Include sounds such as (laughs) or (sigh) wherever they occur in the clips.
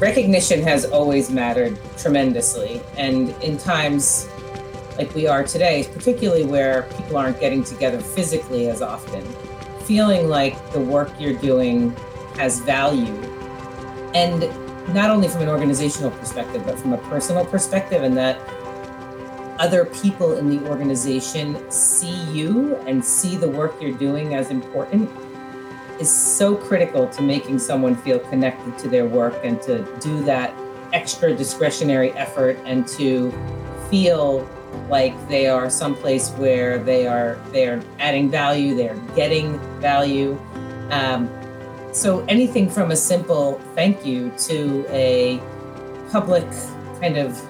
recognition has always mattered tremendously. And in times like we are today, particularly where people aren't getting together physically as often, feeling like the work you're doing has value. And not only from an organizational perspective, but from a personal perspective, and that other people in the organization see you and see the work you're doing as important is so critical to making someone feel connected to their work and to do that extra discretionary effort and to feel like they are someplace where they are they are adding value they are getting value. Um, so anything from a simple thank you to a public kind of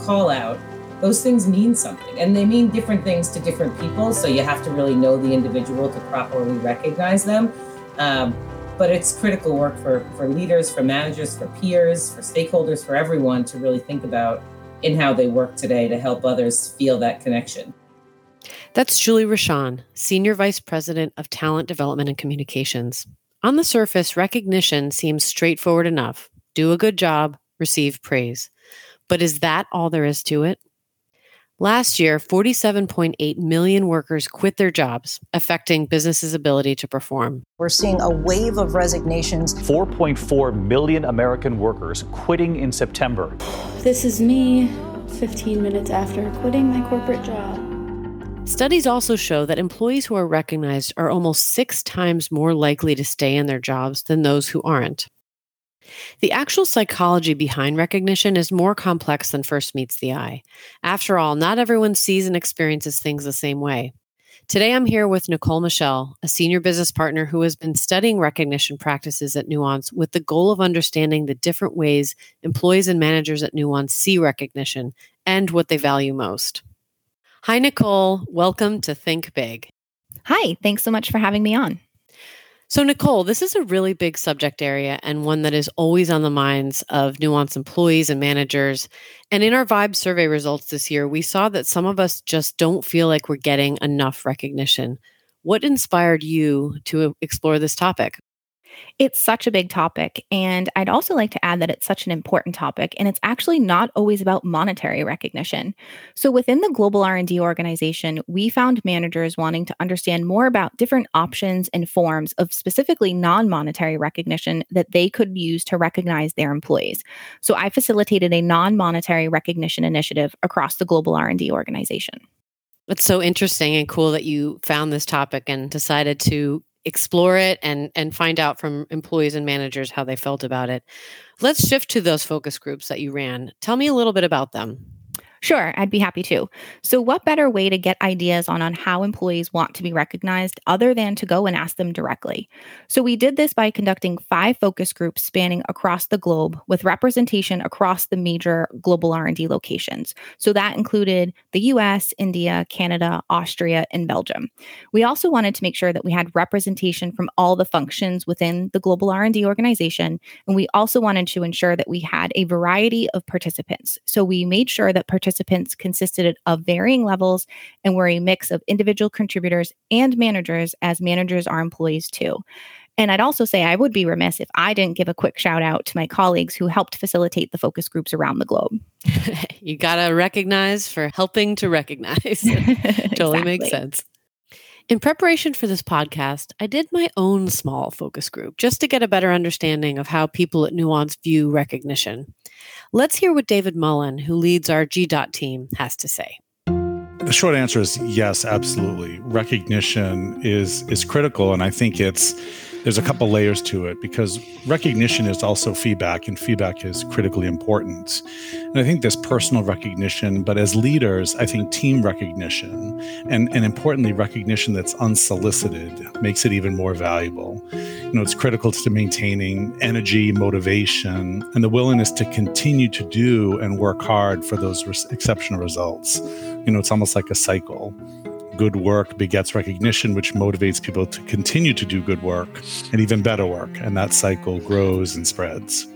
call out those things mean something and they mean different things to different people so you have to really know the individual to properly recognize them. Um, but it's critical work for, for leaders for managers for peers for stakeholders for everyone to really think about in how they work today to help others feel that connection. That's julie rochon senior vice president of talent development and communications. On the surface recognition seems straightforward enough. Do a good job receive praise. But is that all there is to it Last year, 47.8 million workers quit their jobs, affecting businesses' ability to perform. We're seeing a wave of resignations. 4.4 million American workers quitting in September. This is me 15 minutes after quitting my corporate job. Studies also show that employees who are recognized are almost six times more likely to stay in their jobs than those who aren't. The actual psychology behind recognition is more complex than first meets the eye. After all, not everyone sees and experiences things the same way. Today, I'm here with Nicole Michel, a senior business partner who has been studying recognition practices at Nuance with the goal of understanding the different ways employees and managers at Nuance see recognition and what they value most. Hi, Nicole. Welcome to Think Big. Hi, thanks so much for having me on. So, Nicole, this is a really big subject area and one that is always on the minds of Nuance employees and managers. And in our Vibe survey results this year, we saw that some of us just don't feel like we're getting enough recognition. What inspired you to explore this topic? It's such a big topic. And I'd also like to add that it's such an important topic and it's actually not always about monetary recognition. So within the global R&D organization, we found managers wanting to understand more about different options and forms of specifically non-monetary recognition that they could use to recognize their employees. So I facilitated a non-monetary recognition initiative across the global R&D organization. It's so interesting and cool that you found this topic and decided to explore it and and find out from employees and managers how they felt about it. Let's shift to those focus groups that you ran. Tell me a little bit about them. Sure, I'd be happy to. So, what better way to get ideas on, on how employees want to be recognized other than to go and ask them directly? So, we did this by conducting five focus groups spanning across the globe with representation across the major global R&D locations. So, that included the US, India, Canada, Austria, and Belgium. We also wanted to make sure that we had representation from all the functions within the global R&D organization, and we also wanted to ensure that we had a variety of participants. So, we made sure that participants participants consisted of varying levels and were a mix of individual contributors and managers, as managers are employees too. And I'd also say I would be remiss if I didn't give a quick shout out to my colleagues who helped facilitate the focus groups around the globe. (laughs) you got to recognize for helping to recognize. (laughs) totally makes sense. In preparation for this podcast, I did my own small focus group just to get a better understanding of how people at Nuance view recognition. Let's hear what David Mullen, who leads our GDOT team, has to say. The short answer is yes, absolutely. Recognition is is critical, and I think it's there's a couple layers to it because recognition is also feedback and feedback is critically important. And i think there's personal recognition but as leaders i think team recognition and, and importantly recognition that's unsolicited makes it even more valuable. You know it's critical to maintaining energy motivation and the willingness to continue to do and work hard for those exceptional results. You know it's almost like a cycle good work begets recognition, which motivates people to continue to do good work and even better work. And that cycle grows and spreads.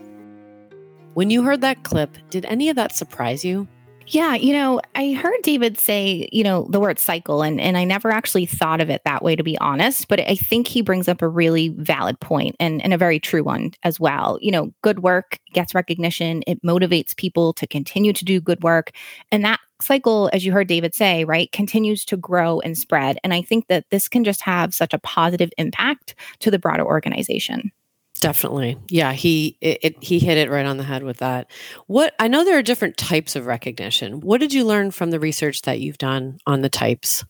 When you heard that clip, did any of that surprise you? Yeah, you know, I heard David say, you know, the word cycle, and, and I never actually thought of it that way, to be honest. But I think he brings up a really valid point and, and a very true one as well. You know, good work gets recognition, it motivates people to continue to do good work. And that cycle, as you heard David say, right, continues to grow and spread. And I think that this can just have such a positive impact to the broader organization. Definitely. Yeah, he it, it, he hit it right on the head with that. What I know there are different types of recognition. What did you learn from the research that you've done on the types?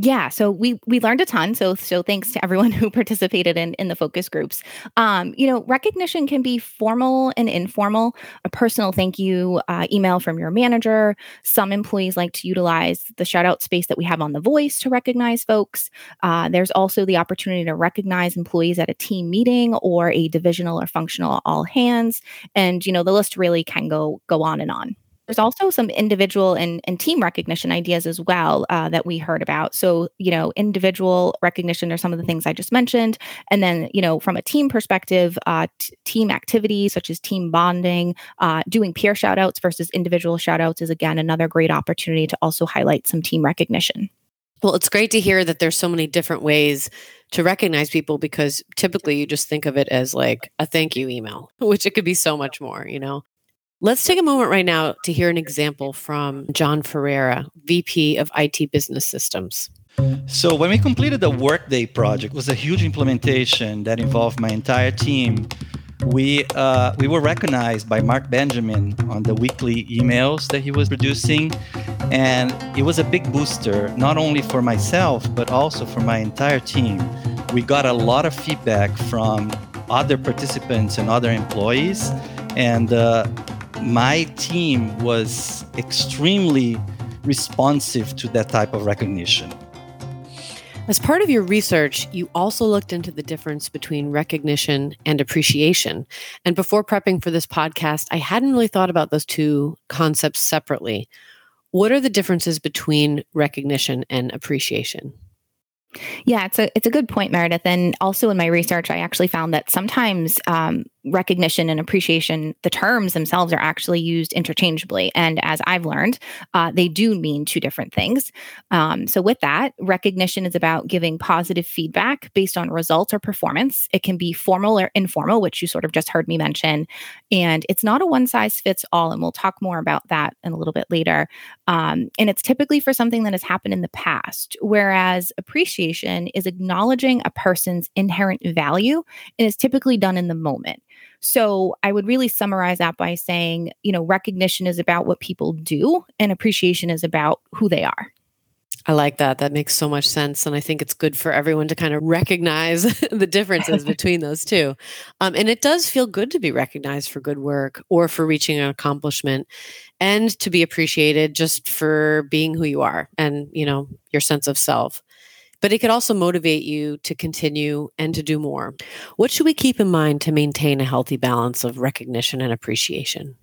Yeah so we we learned a ton so so thanks to everyone (laughs) who participated in in the focus groups. Um, you know recognition can be formal and informal. A personal thank you uh, email from your manager. Some employees like to utilize the shout out space that we have on the voice to recognize folks. Uh, there's also the opportunity to recognize employees at a team meeting or a divisional or functional all hands. And you know the list really can go go on and on there's also some individual and, and team recognition ideas as well uh, that we heard about. So, you know, individual recognition are some of the things I just mentioned. And then, you know, from a team perspective, uh, t- team activities such as team bonding, uh, doing peer shout outs versus individual shout outs is again another great opportunity to also highlight some team recognition. Well, it's great to hear that there's so many different ways to recognize people because typically you just think of it as like a thank you email, (laughs) which it could be so much more, you know. Let's take a moment right now to hear an example from John Ferreira, VP of IT Business Systems. So, when we completed the Workday project, it was a huge implementation that involved my entire team. We uh, we were recognized by Mark Benjamin on the weekly emails that he was producing, and it was a big booster not only for myself but also for my entire team. We got a lot of feedback from other participants and other employees, and uh, my team was extremely responsive to that type of recognition. As part of your research, you also looked into the difference between recognition and appreciation. And before prepping for this podcast, I hadn't really thought about those two concepts separately. What are the differences between recognition and appreciation? Yeah, it's a it's a good point, Meredith. And also in my research, I actually found that sometimes um, recognition and appreciation, the terms themselves are actually used interchangeably. And as I've learned, uh, they do mean two different things. Um, so, with that, recognition is about giving positive feedback based on results or performance. It can be formal or informal, which you sort of just heard me mention. And it's not a one size fits all. And we'll talk more about that in a little bit later. Um, and it's typically for something that has happened in the past, whereas appreciation is acknowledging a person's inherent value and is typically done in the moment. So I would really summarize that by saying, you know, recognition is about what people do and appreciation is about who they are. I like that. That makes so much sense. And I think it's good for everyone to kind of recognize (laughs) the differences (laughs) between those two. Um, and it does feel good to be recognized for good work or for reaching an accomplishment and to be appreciated just for being who you are and, you know, your sense of self but it could also motivate you to continue and to do more. What should we keep in mind to maintain a healthy balance of recognition and appreciation?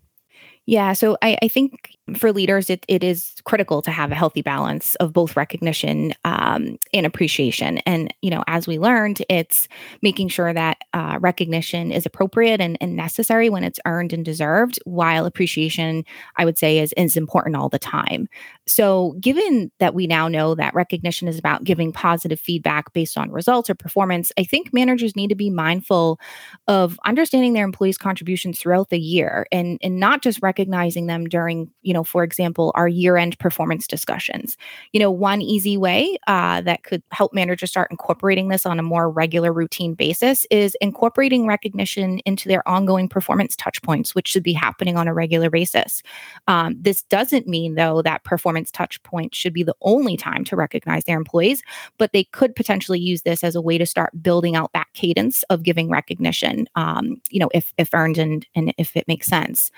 Yeah, so I, I think for leaders, it, it is critical to have a healthy balance of both recognition um, and appreciation. And, you know, as we learned, it's making sure that uh, recognition is appropriate and, and necessary when it's earned and deserved, while appreciation, I would say, is, is important all the time. So, given that we now know that recognition is about giving positive feedback based on results or performance, I think managers need to be mindful of understanding their employees' contributions throughout the year and, and not just recognizing them during, you know, for example, our year end performance discussions. You know, one easy way uh, that could help managers start incorporating this on a more regular routine basis is incorporating recognition into their ongoing performance touchpoints, which should be happening on a regular basis. Um, this doesn't mean, though, that performance touch points should be the only time to recognize their employees, but they could potentially use this as a way to start building out that cadence of giving recognition, um, you know, if, if earned and, and if it makes sense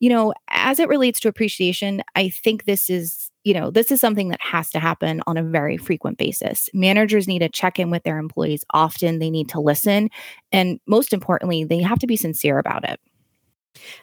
you know, as it relates to appreciation, I think this is, you know, this is something that has to happen on a very frequent basis. Managers need to check in with their employees often, they need to listen, and most importantly, they have to be sincere about it.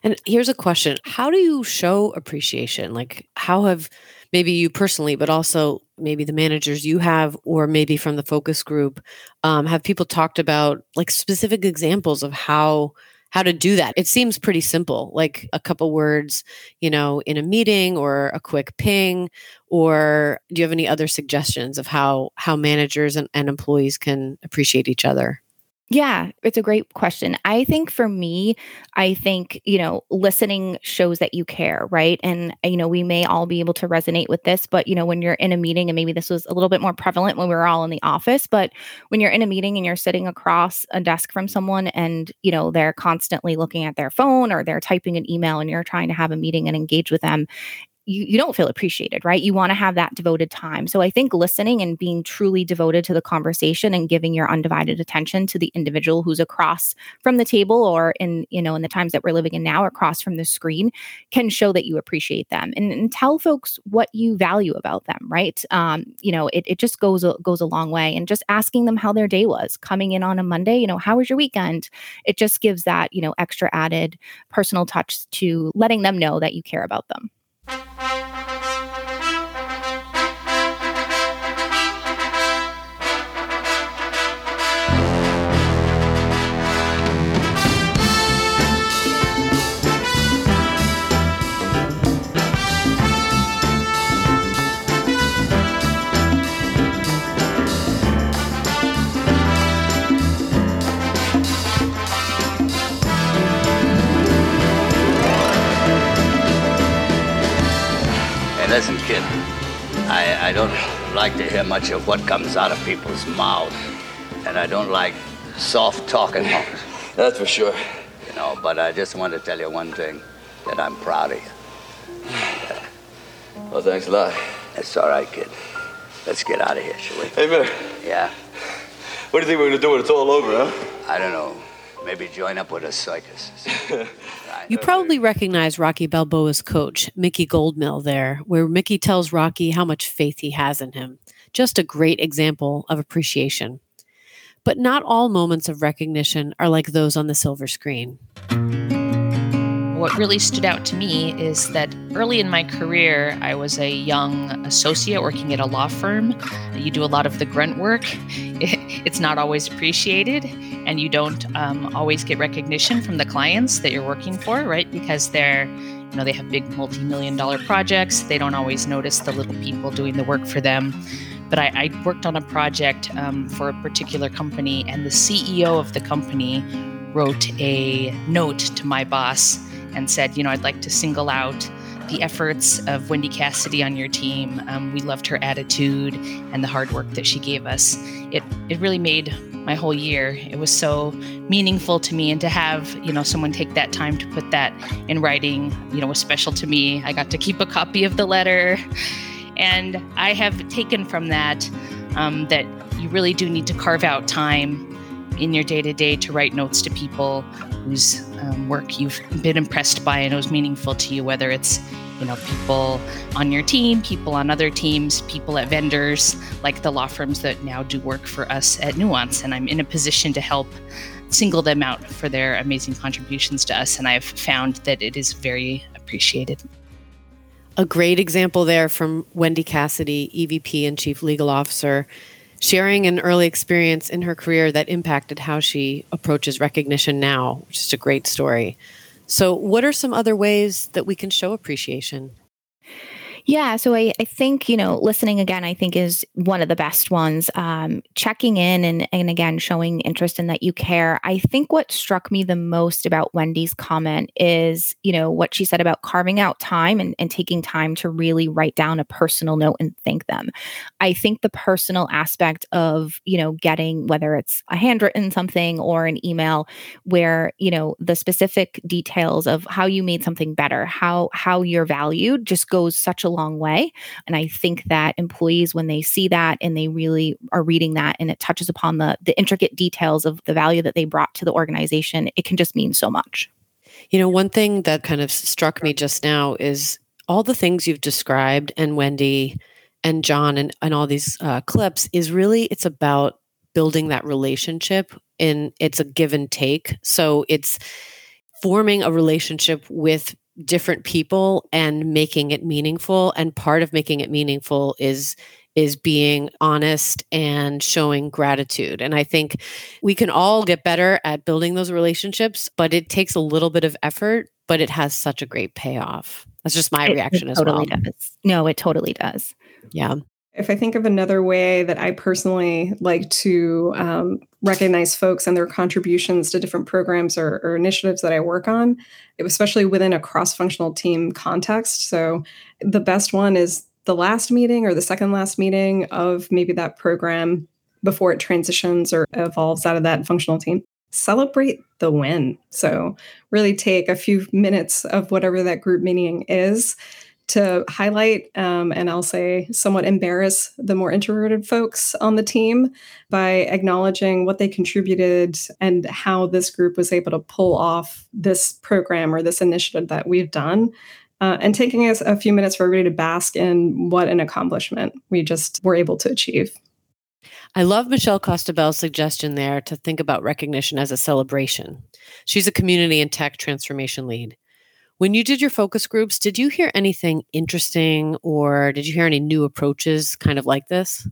And here's a question How do you show appreciation? Like, how have maybe you personally, but also maybe the managers you have, or maybe from the focus group, um, have people talked about like specific examples of how how to do that. It seems pretty simple, like a couple words, you know, in a meeting or a quick ping. Or do you have any other suggestions of how how managers and, and employees can appreciate each other? Yeah, it's a great question. I think for me, I think, you know, listening shows that you care, right? And, you know, we may all be able to resonate with this, but, you know, when you're in a meeting, and maybe this was a little bit more prevalent when we were all in the office, but when you're in a meeting and you're sitting across a desk from someone and, you know, they're constantly looking at their phone or they're typing an email and you're trying to have a meeting and engage with them, you, you don't feel appreciated, right? You want to have that devoted time. So I think listening and being truly devoted to the conversation and giving your undivided attention to the individual who's across from the table or in, you know, in the times that we're living in now, across from the screen can show that you appreciate them and, and tell folks what you value about them, right? Um, you know, it, it just goes, goes a long way. And just asking them how their day was coming in on a Monday, you know, how was your weekend? It just gives that, you know, extra added personal touch to letting them know that you care about them. Like to hear much of what comes out of people's mouths. And I don't like soft talking. (laughs) That's for sure. You know, but I just want to tell you one thing that I'm proud of you. (sighs) Well, thanks a lot. It's all right, kid. Let's get out of here, shall we? Hey, man. Yeah? What do you think we're going to do when it's all over, huh? I don't know. Maybe join up with a circus. (laughs) You probably recognize Rocky Balboa's coach, Mickey Goldmill, there, where Mickey tells Rocky how much faith he has in him. Just a great example of appreciation. But not all moments of recognition are like those on the silver screen. What really stood out to me is that early in my career, I was a young associate working at a law firm. You do a lot of the grunt work, (laughs) it's not always appreciated, and you don't um, always get recognition from the clients that you're working for, right? Because they're you know they have big multi-million dollar projects they don't always notice the little people doing the work for them but I, I worked on a project um, for a particular company, and the CEO of the company wrote a note to my boss and said, you know, I'd like to single out the efforts of Wendy Cassidy on your team. Um, we loved her attitude and the hard work that she gave us. It it really made my whole year. It was so meaningful to me, and to have you know someone take that time to put that in writing, you know, was special to me. I got to keep a copy of the letter, and I have taken from that um, that you really do need to carve out time in your day to day to write notes to people whose um, work you've been impressed by and it was meaningful to you, whether it's you know people on your team, people on other teams, people at vendors like the law firms that now do work for us at Nuance, and I'm in a position to help single them out for their amazing contributions to us, and I've found that it is very appreciated. A great example there from Wendy Cassidy, EVP and Chief Legal Officer sharing an early experience in her career that impacted how she approaches recognition now, which is a great story. So, what are some other ways that we can show appreciation? Yeah, so I, I think, you know, listening again, I think is one of the best ones. Um, checking in and, and again, showing interest in that you care. I think what struck me the most about Wendy's comment is, you know, what she said about carving out time and, and taking time to really write down a personal note and thank them. I think the personal aspect of, you know, getting whether it's a handwritten something or an email where, you know, the specific details of how you made something better, how how you're valued just goes such a long way. And I think that employees, when they see that and they really are reading that and it touches upon the, the intricate details of the value that they brought to the organization, it can just mean so much. You know, one thing that kind of struck me just now is all the things you've described and Wendy and John and, and all these uh, clips is really, it's about building that relationship and it's a give and take. So it's forming a relationship with different people and making it meaningful and part of making it meaningful is is being honest and showing gratitude. And I think we can all get better at building those relationships, but it takes a little bit of effort, but it has such a great payoff. That's just my It- reaction it as totally well. does. No, it totally does. Yeah. If I think of another way that I personally like to um, recognize folks and their contributions to different programs or, or initiatives that I work on, especially within a cross functional team context. So, the best one is the last meeting or the second last meeting of maybe that program before it transitions or evolves out of that functional team. Celebrate the win. So, really take a few minutes of whatever that group meeting is to highlight um, and I'll say somewhat embarrass the more introverted folks on the team by acknowledging what they contributed and how this group was able to pull off this program or this initiative that we've done. Uh, and taking us a few minutes for everybody to bask in what an accomplishment we just were able to achieve. I love Michelle Costabel's suggestion there to think about recognition as a celebration. She's a community and tech transformation lead. When you did your focus groups, did you hear anything interesting or did you hear any new approaches kind of like this?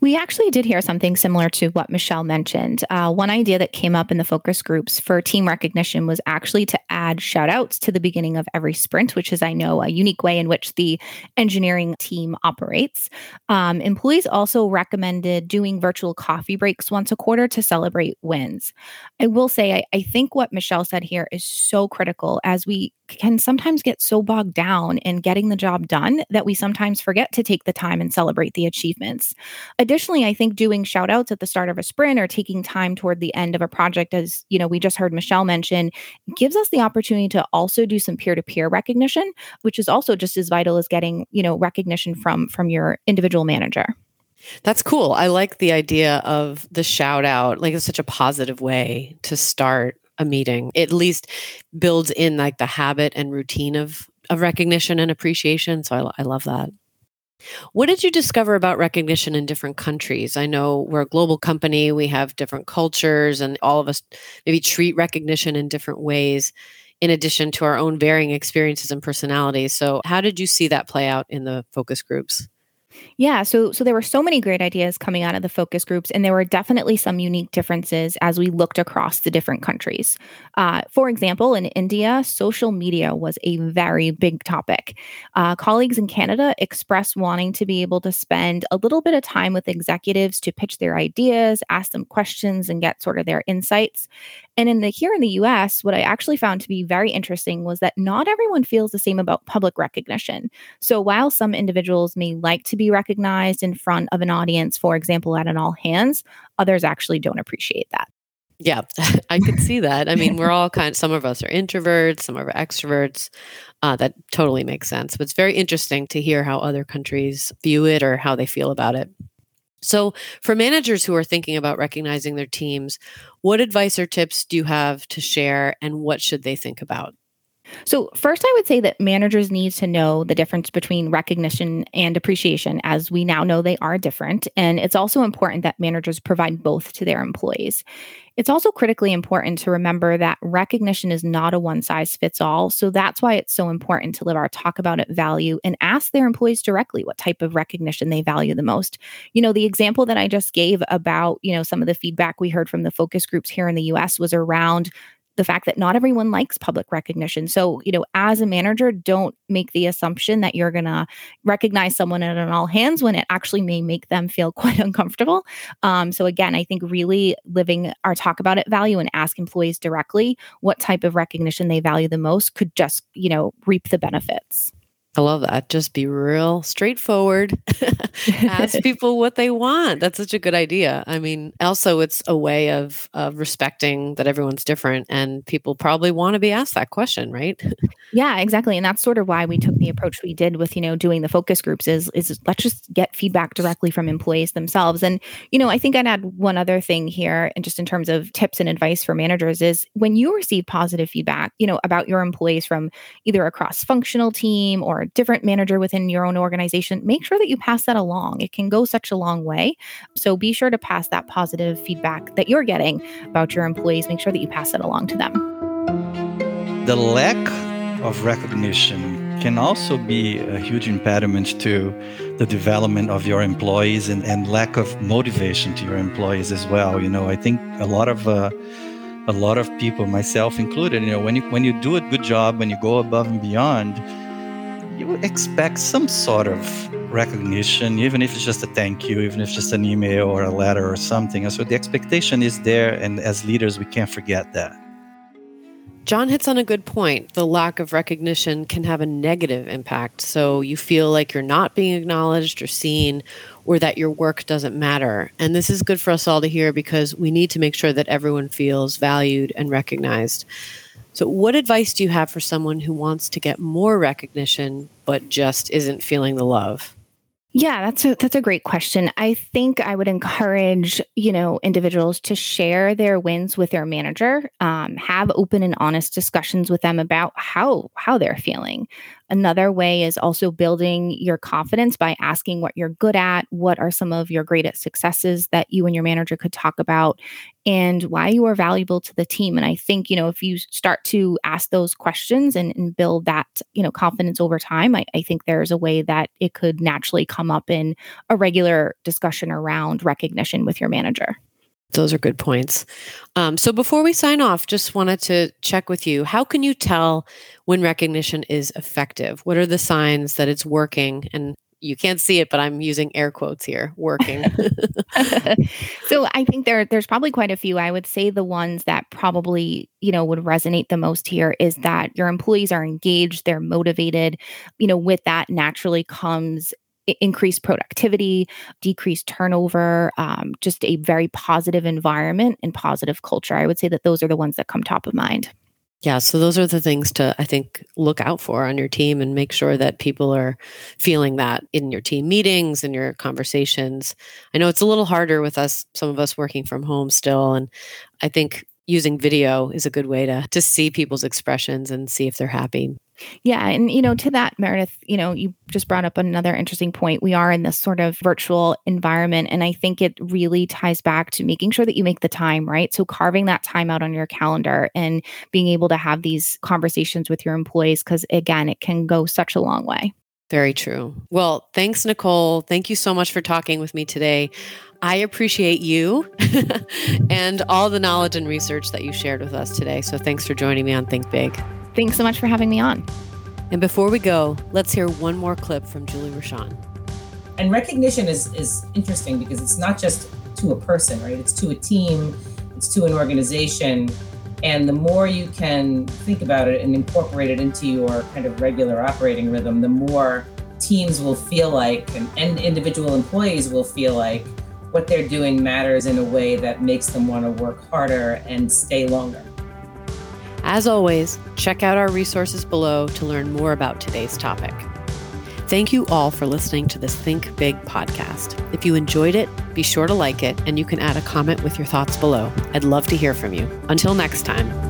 We actually did hear something similar to what Michelle mentioned. Uh, one idea that came up in the focus groups for team recognition was actually to add shout outs to the beginning of every sprint, which is, I know, a unique way in which the engineering team operates. Um, employees also recommended doing virtual coffee breaks once a quarter to celebrate wins. I will say, I, I think what Michelle said here is so critical as we can sometimes get so bogged down in getting the job done that we sometimes forget to take the time and celebrate the achievements. Additionally, I think doing shout outs at the start of a sprint or taking time toward the end of a project, as you know, we just heard Michelle mention, gives us the opportunity to also do some peer-to-peer recognition, which is also just as vital as getting, you know, recognition from from your individual manager. That's cool. I like the idea of the shout out. Like it's such a positive way to start a meeting. At least builds in like the habit and routine of of recognition and appreciation. So I, I love that. What did you discover about recognition in different countries? I know we're a global company, we have different cultures, and all of us maybe treat recognition in different ways, in addition to our own varying experiences and personalities. So, how did you see that play out in the focus groups? Yeah, so so there were so many great ideas coming out of the focus groups, and there were definitely some unique differences as we looked across the different countries. Uh, for example, in India, social media was a very big topic. Uh, colleagues in Canada expressed wanting to be able to spend a little bit of time with executives to pitch their ideas, ask them questions, and get sort of their insights. And in the here in the US, what I actually found to be very interesting was that not everyone feels the same about public recognition. So while some individuals may like to be recognized in front of an audience, for example, at an all hands, others actually don't appreciate that. Yeah, (laughs) I could see that. I mean, we're all kind some of us are introverts, some of us are extroverts. Uh, that totally makes sense. But it's very interesting to hear how other countries view it or how they feel about it. So, for managers who are thinking about recognizing their teams, what advice or tips do you have to share and what should they think about? So, first, I would say that managers need to know the difference between recognition and appreciation, as we now know they are different. And it's also important that managers provide both to their employees. It's also critically important to remember that recognition is not a one size fits all. So, that's why it's so important to live our talk about it value and ask their employees directly what type of recognition they value the most. You know, the example that I just gave about, you know, some of the feedback we heard from the focus groups here in the US was around the fact that not everyone likes public recognition. So, you know, as a manager, don't make the assumption that you're going to recognize someone at an all hands when it actually may make them feel (laughs) quite uncomfortable. Um, so, again, I think really living our talk about it value and ask employees directly what type of recognition they value the most could just, you know, reap the benefits. I love that. Just be real straightforward. (laughs) Ask (laughs) people what they want. That's such a good idea. I mean, also it's a way of of respecting that everyone's different and people probably want to be asked that question, right? Yeah, exactly. And that's sort of why we took the approach we did with, you know, doing the focus groups is is let's just get feedback directly from employees themselves. And, you know, I think I'd add one other thing here and just in terms of tips and advice for managers is when you receive positive feedback, you know, about your employees from either a cross-functional team or different manager within your own organization, make sure that you pass that along. It can go such a long way. So be sure to pass that positive feedback that you're getting about your employees. Make sure that you pass it along to them. The lack of recognition can also be a huge impediment to the development of your employees and, and lack of motivation to your employees as well. You know, I think a lot of uh, a lot of people, myself included, you know, when you when you do a good job, when you go above and beyond, you expect some sort of recognition, even if it's just a thank you, even if it's just an email or a letter or something. So the expectation is there, and as leaders, we can't forget that. John hits on a good point. The lack of recognition can have a negative impact. So you feel like you're not being acknowledged or seen, or that your work doesn't matter. And this is good for us all to hear because we need to make sure that everyone feels valued and recognized. So, what advice do you have for someone who wants to get more recognition but just isn't feeling the love? Yeah, that's a that's a great question. I think I would encourage you know individuals to share their wins with their manager, um, have open and honest discussions with them about how how they're feeling. Another way is also building your confidence by asking what you're good at, what are some of your greatest successes that you and your manager could talk about, and why you are valuable to the team. And I think, you know, if you start to ask those questions and, and build that, you know, confidence over time, I, I think there's a way that it could naturally come up in a regular discussion around recognition with your manager. Those are good points. Um, so before we sign off, just wanted to check with you. How can you tell when recognition is effective? What are the signs that it's working? And you can't see it, but I'm using air quotes here, working. (laughs) (laughs) so I think there there's probably quite a few. I would say the ones that probably, you know, would resonate the most here is that your employees are engaged, they're motivated. You know, with that naturally comes increased productivity, decreased turnover, um, just a very positive environment and positive culture. I would say that those are the ones that come top of mind. Yeah, so those are the things to, I think, look out for on your team and make sure that people are feeling that in your team meetings and your conversations. I know it's a little harder with us, some of us working from home still. And I think using video is a good way to to see people's expressions and see if they're happy. Yeah. And, you know, to that, Meredith, you know, you just brought up another interesting point. We are in this sort of virtual environment. And I think it really ties back to making sure that you make the time, right? So carving that time out on your calendar and being able to have these conversations with your employees, because again, it can go such a long way. Very true. Well, thanks, Nicole. Thank you so much for talking with me today. I appreciate you (laughs) and all the knowledge and research that you shared with us today. So thanks for joining me on Think Big. Thanks so much for having me on. And before we go, let's hear one more clip from Julie Rochon. And recognition is, is interesting because it's not just to a person, right? It's to a team, it's to an organization. And the more you can think about it and incorporate it into your kind of regular operating rhythm, the more teams will feel like and, and individual employees will feel like what they're doing matters in a way that makes them want to work harder and stay longer. As always, check out our resources below to learn more about today's topic. Thank you all for listening to this Think Big podcast. If you enjoyed it, be sure to like it, and you can add a comment with your thoughts below. I'd love to hear from you. Until next time.